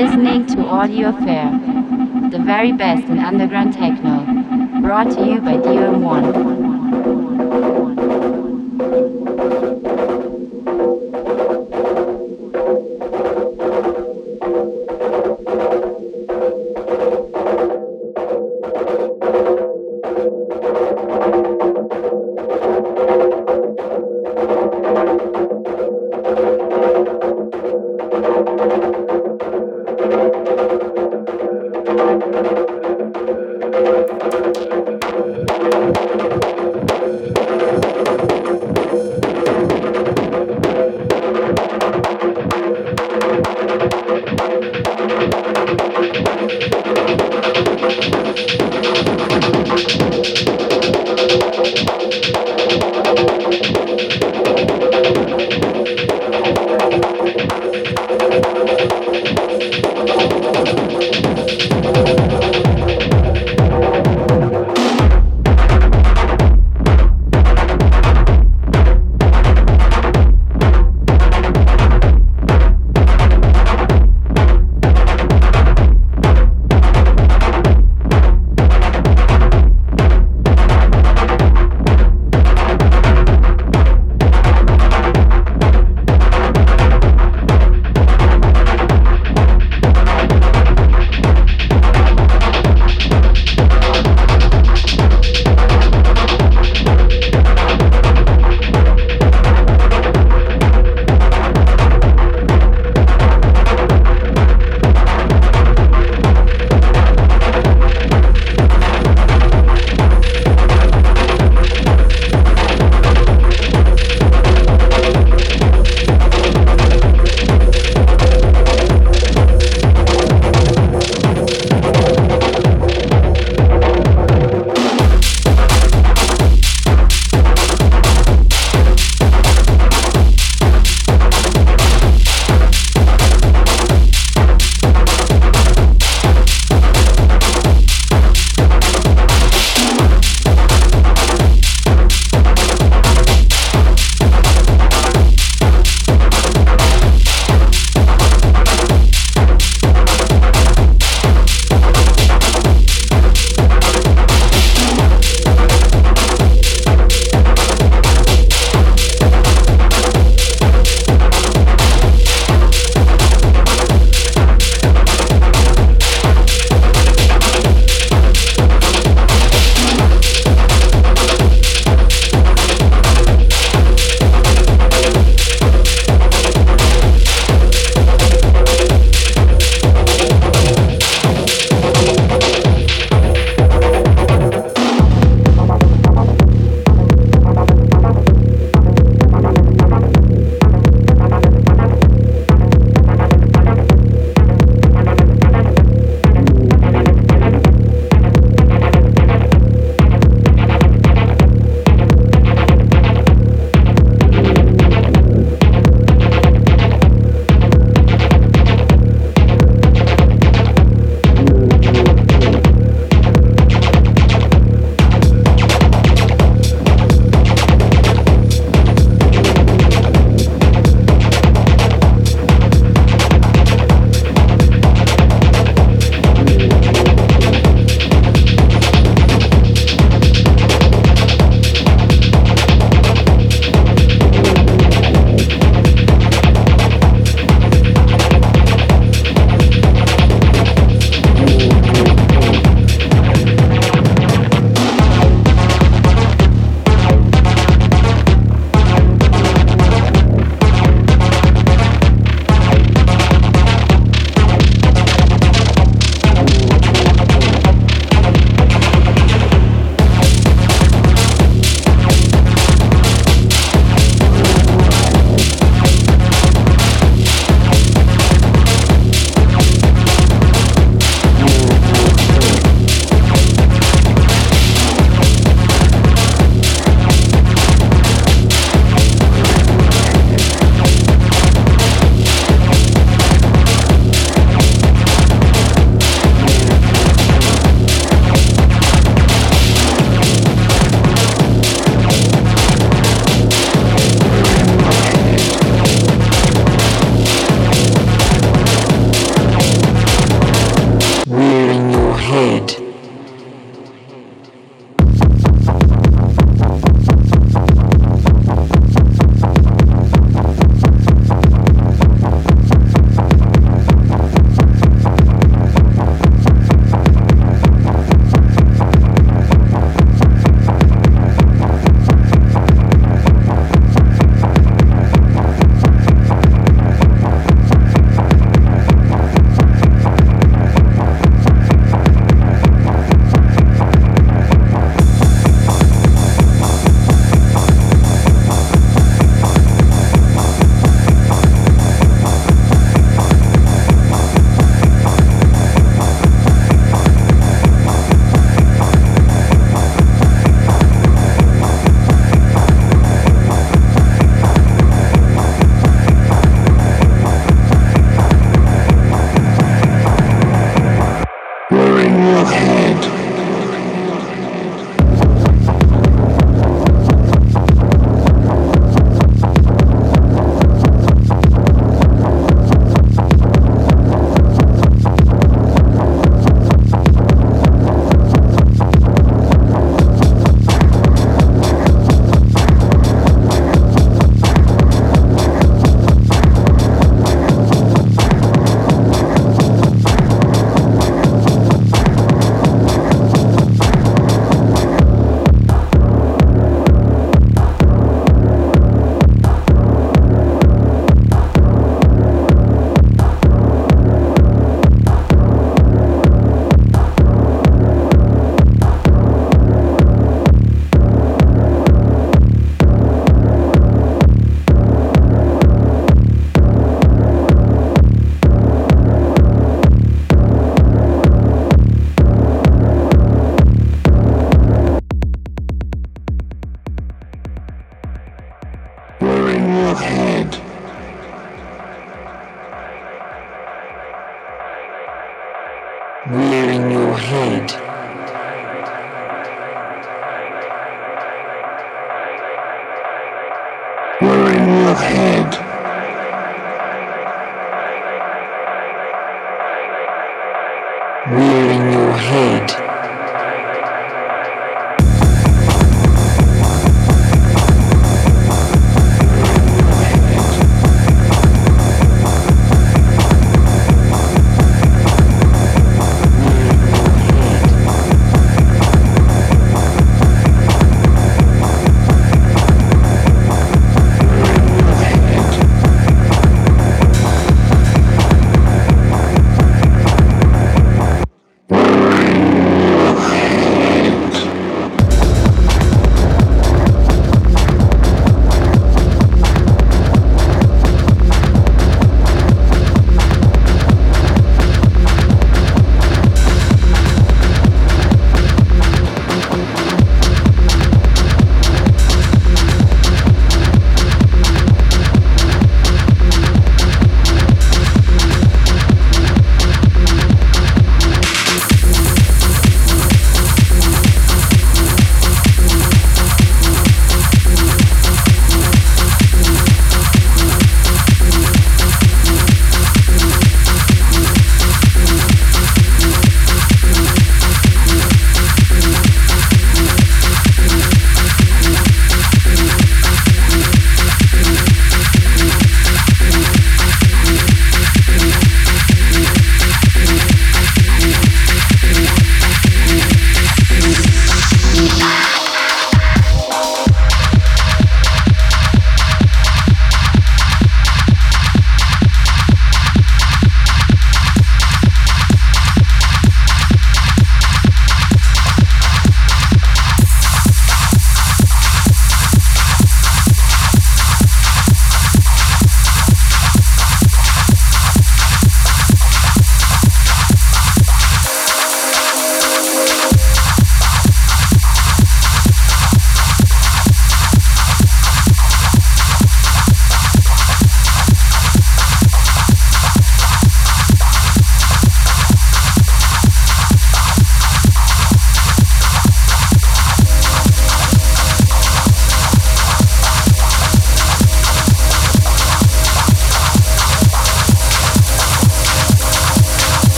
listening to Audio Fair, the very best in underground techno, brought to you by DOM1.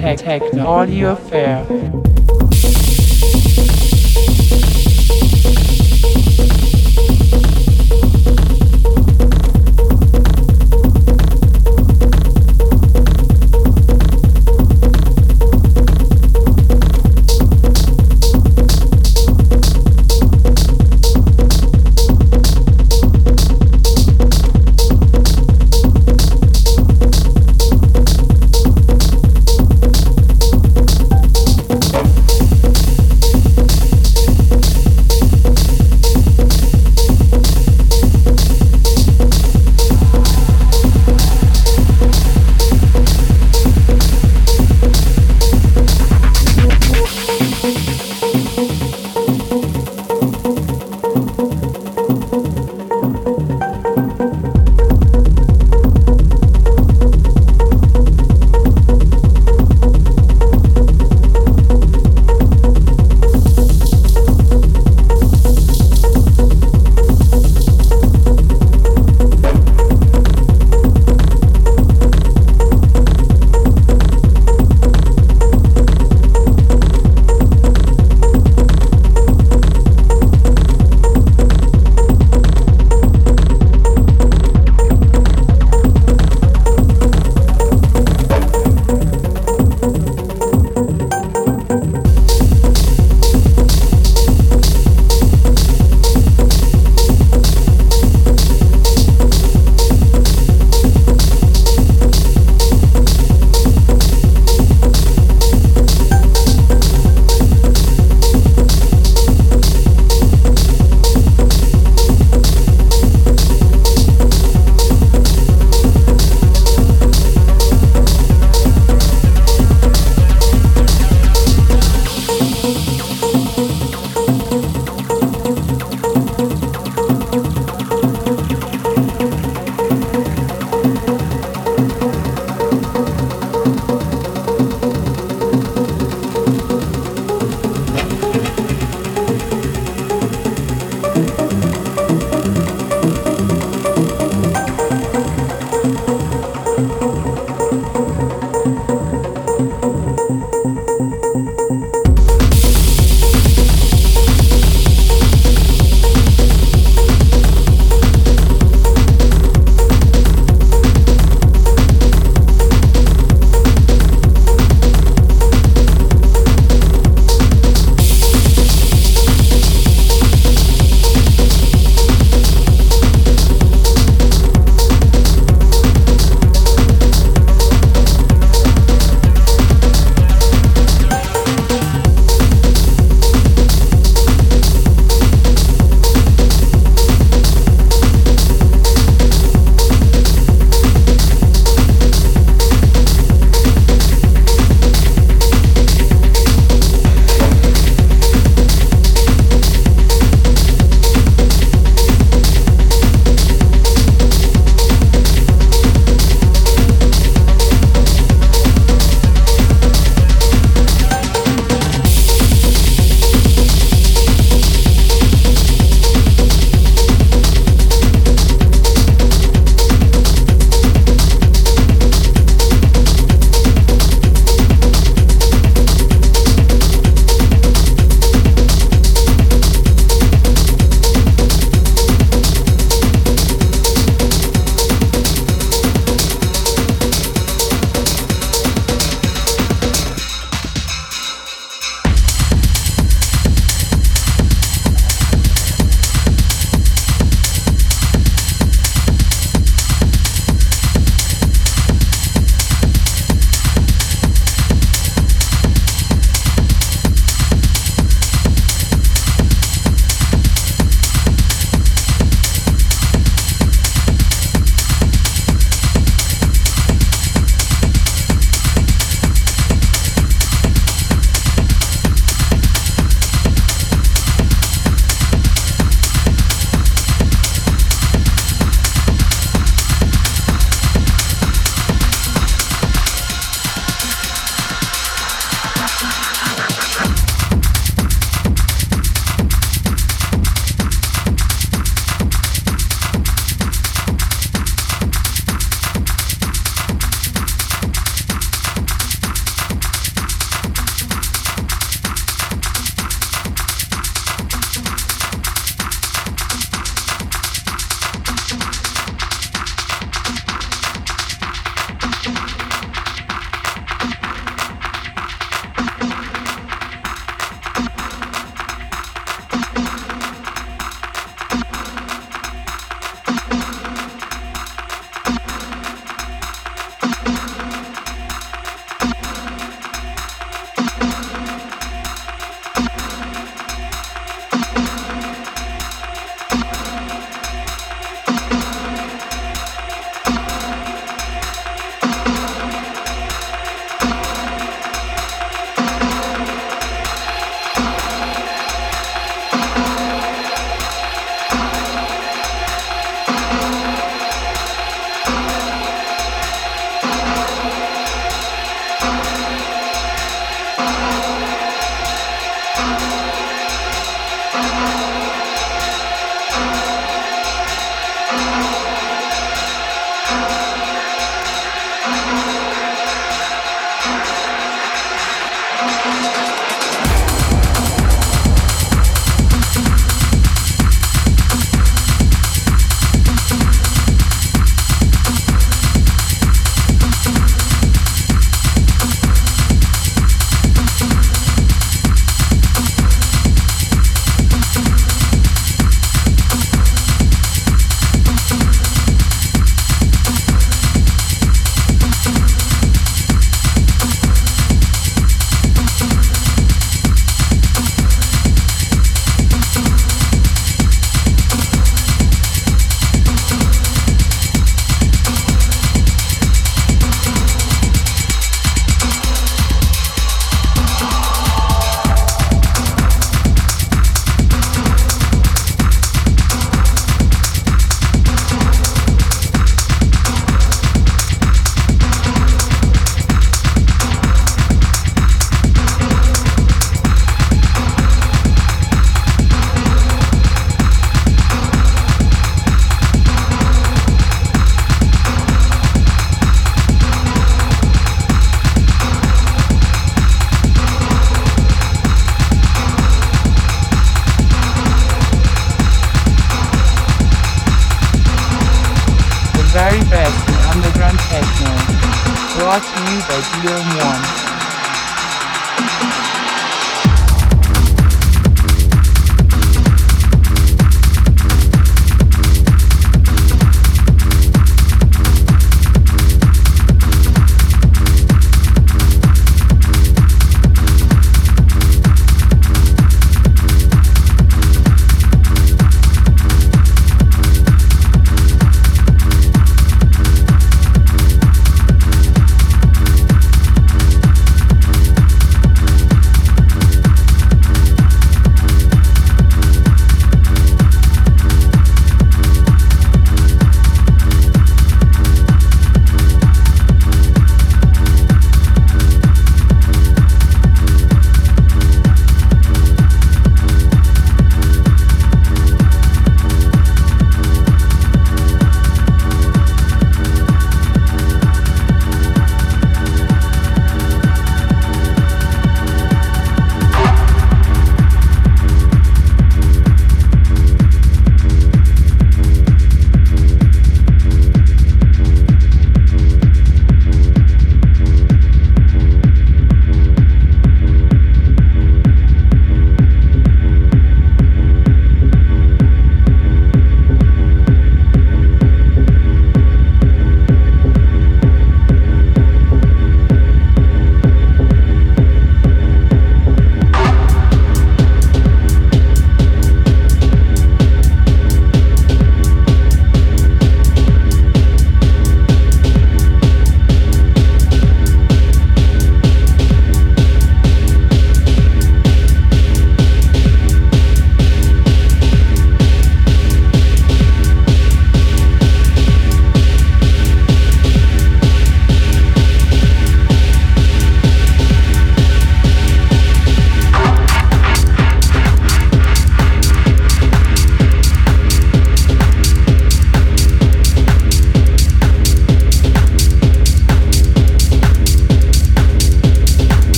Techno, techno, techno, techno,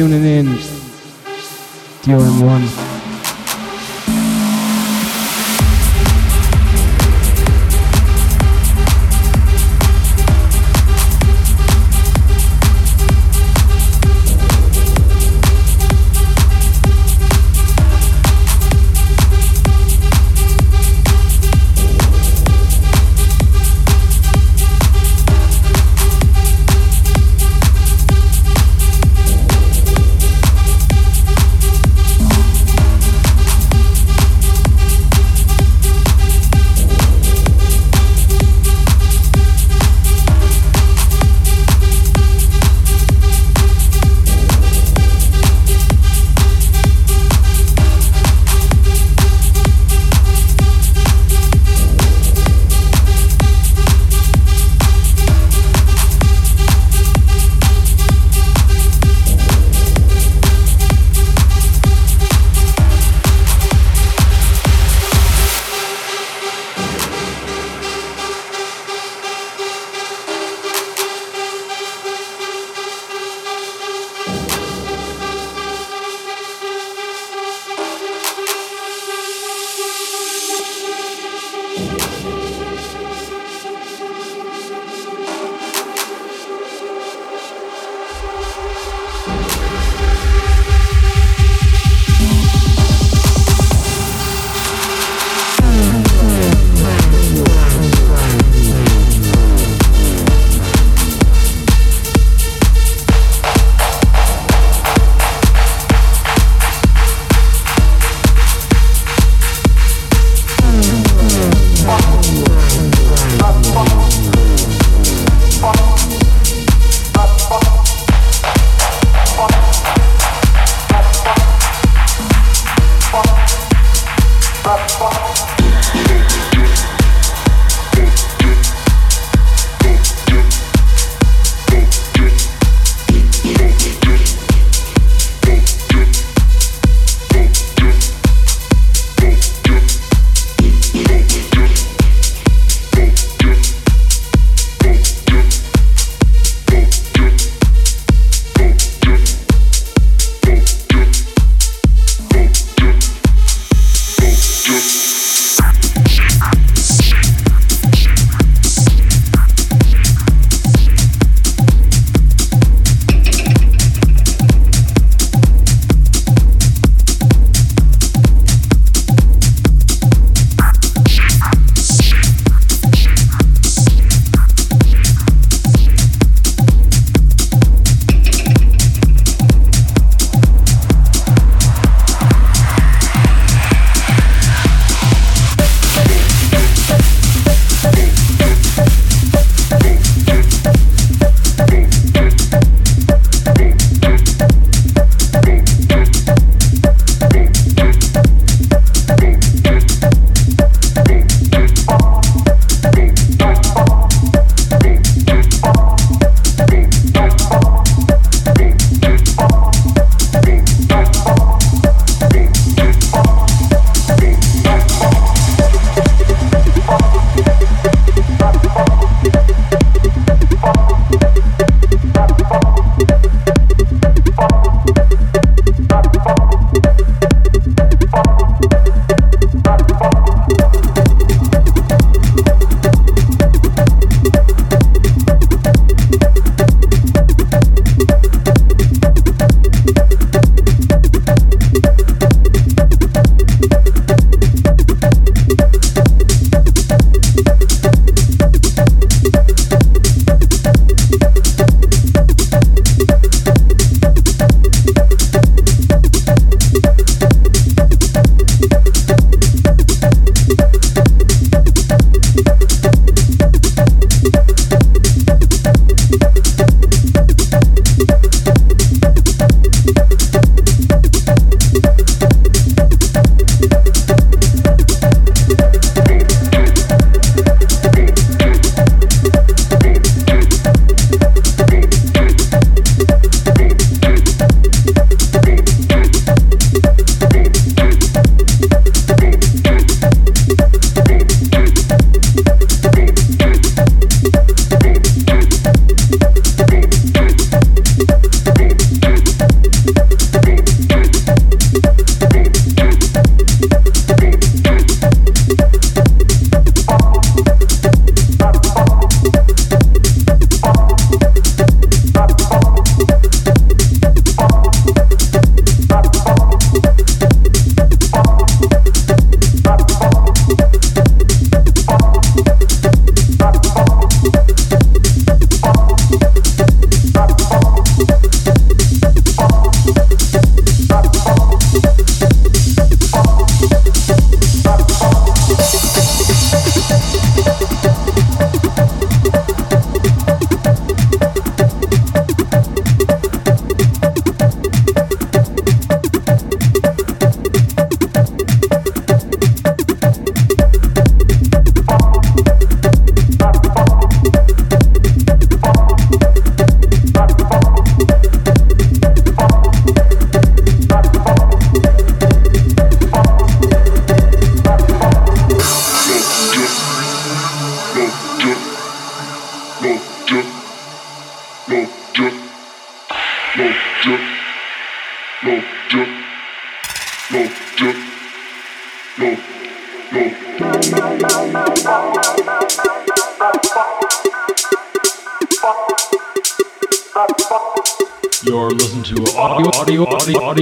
tuning in, DRM1.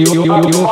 Audio,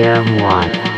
PM1.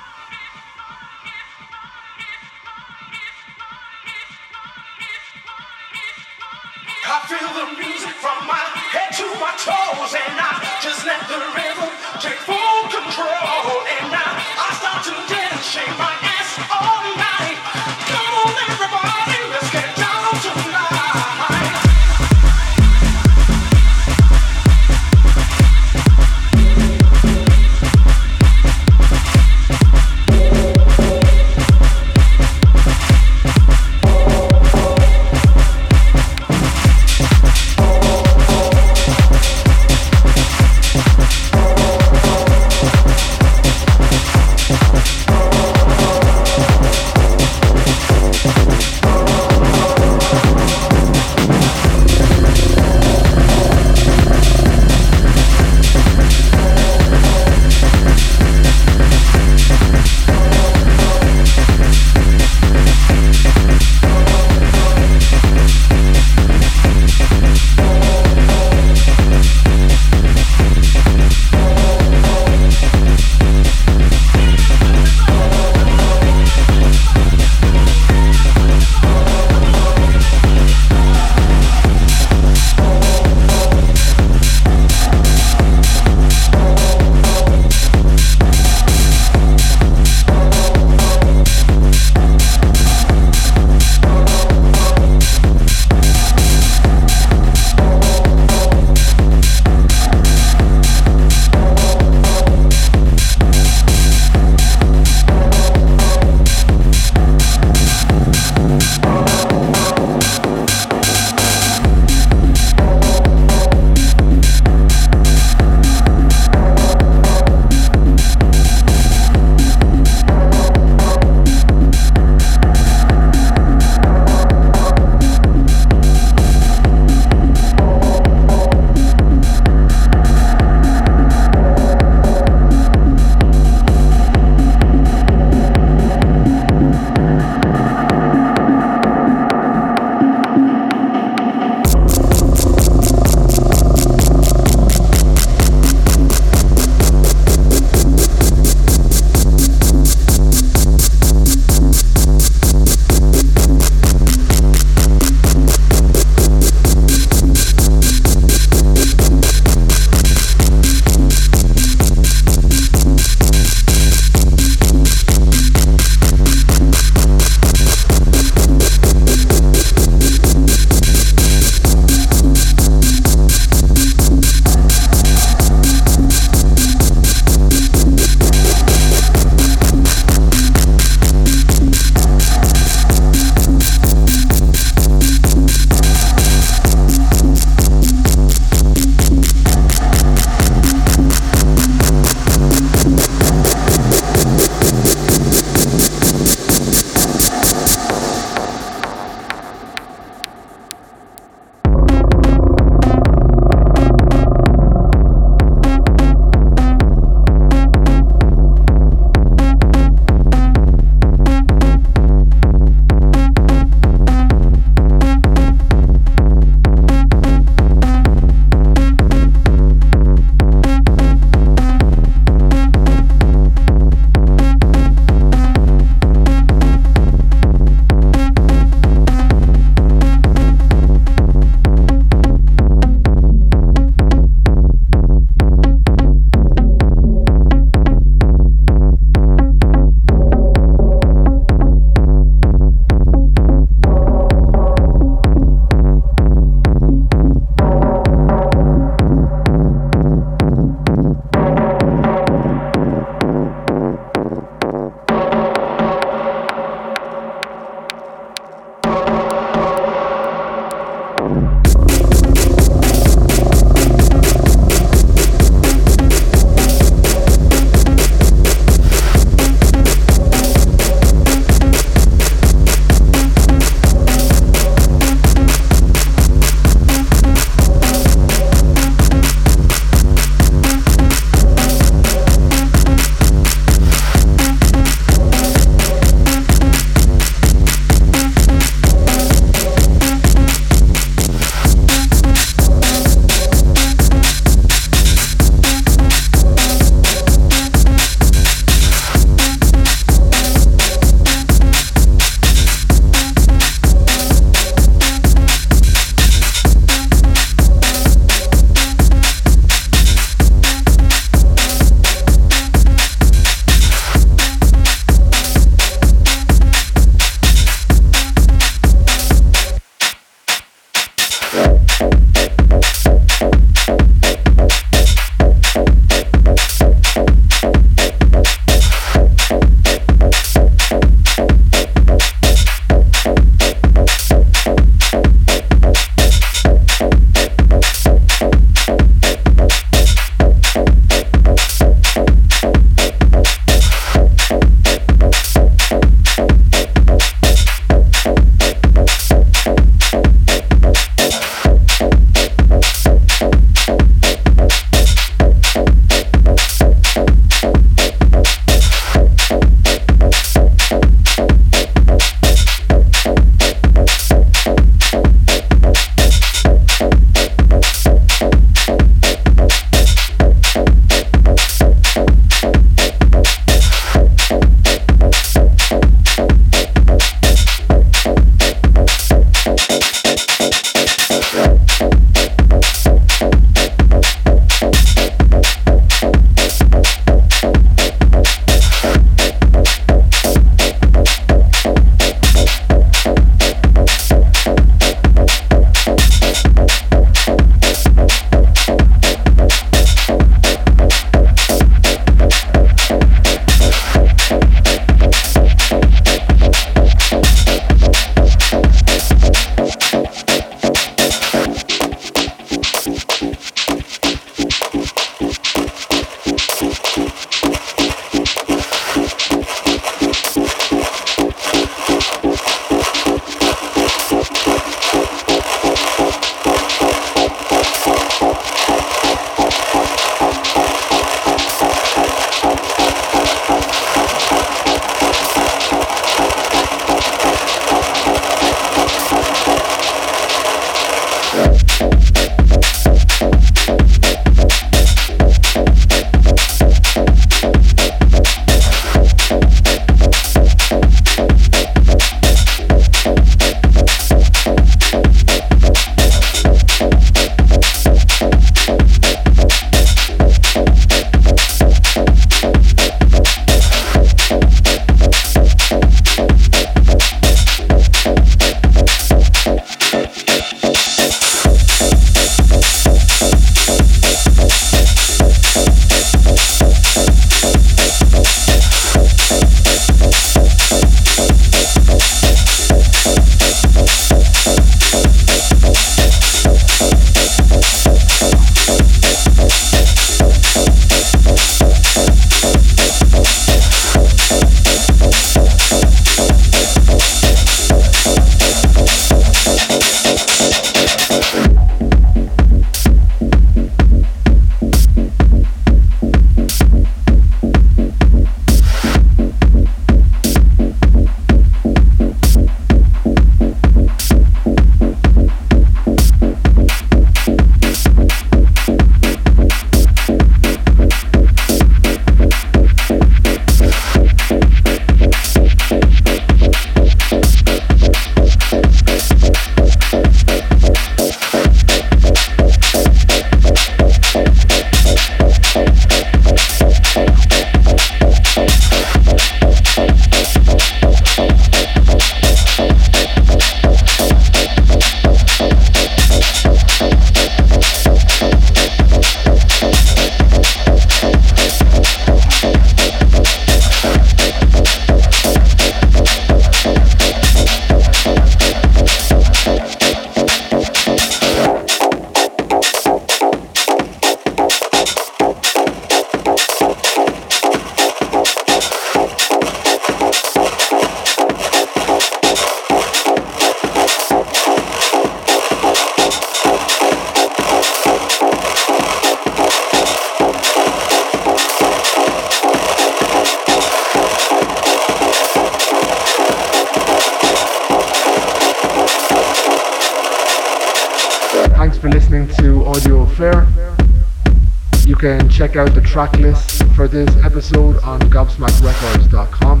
Check out the track list for this episode on gobsmackrecords.com,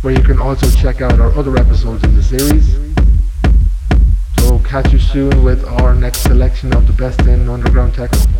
where you can also check out our other episodes in the series. So catch you soon with our next selection of the best in underground techno.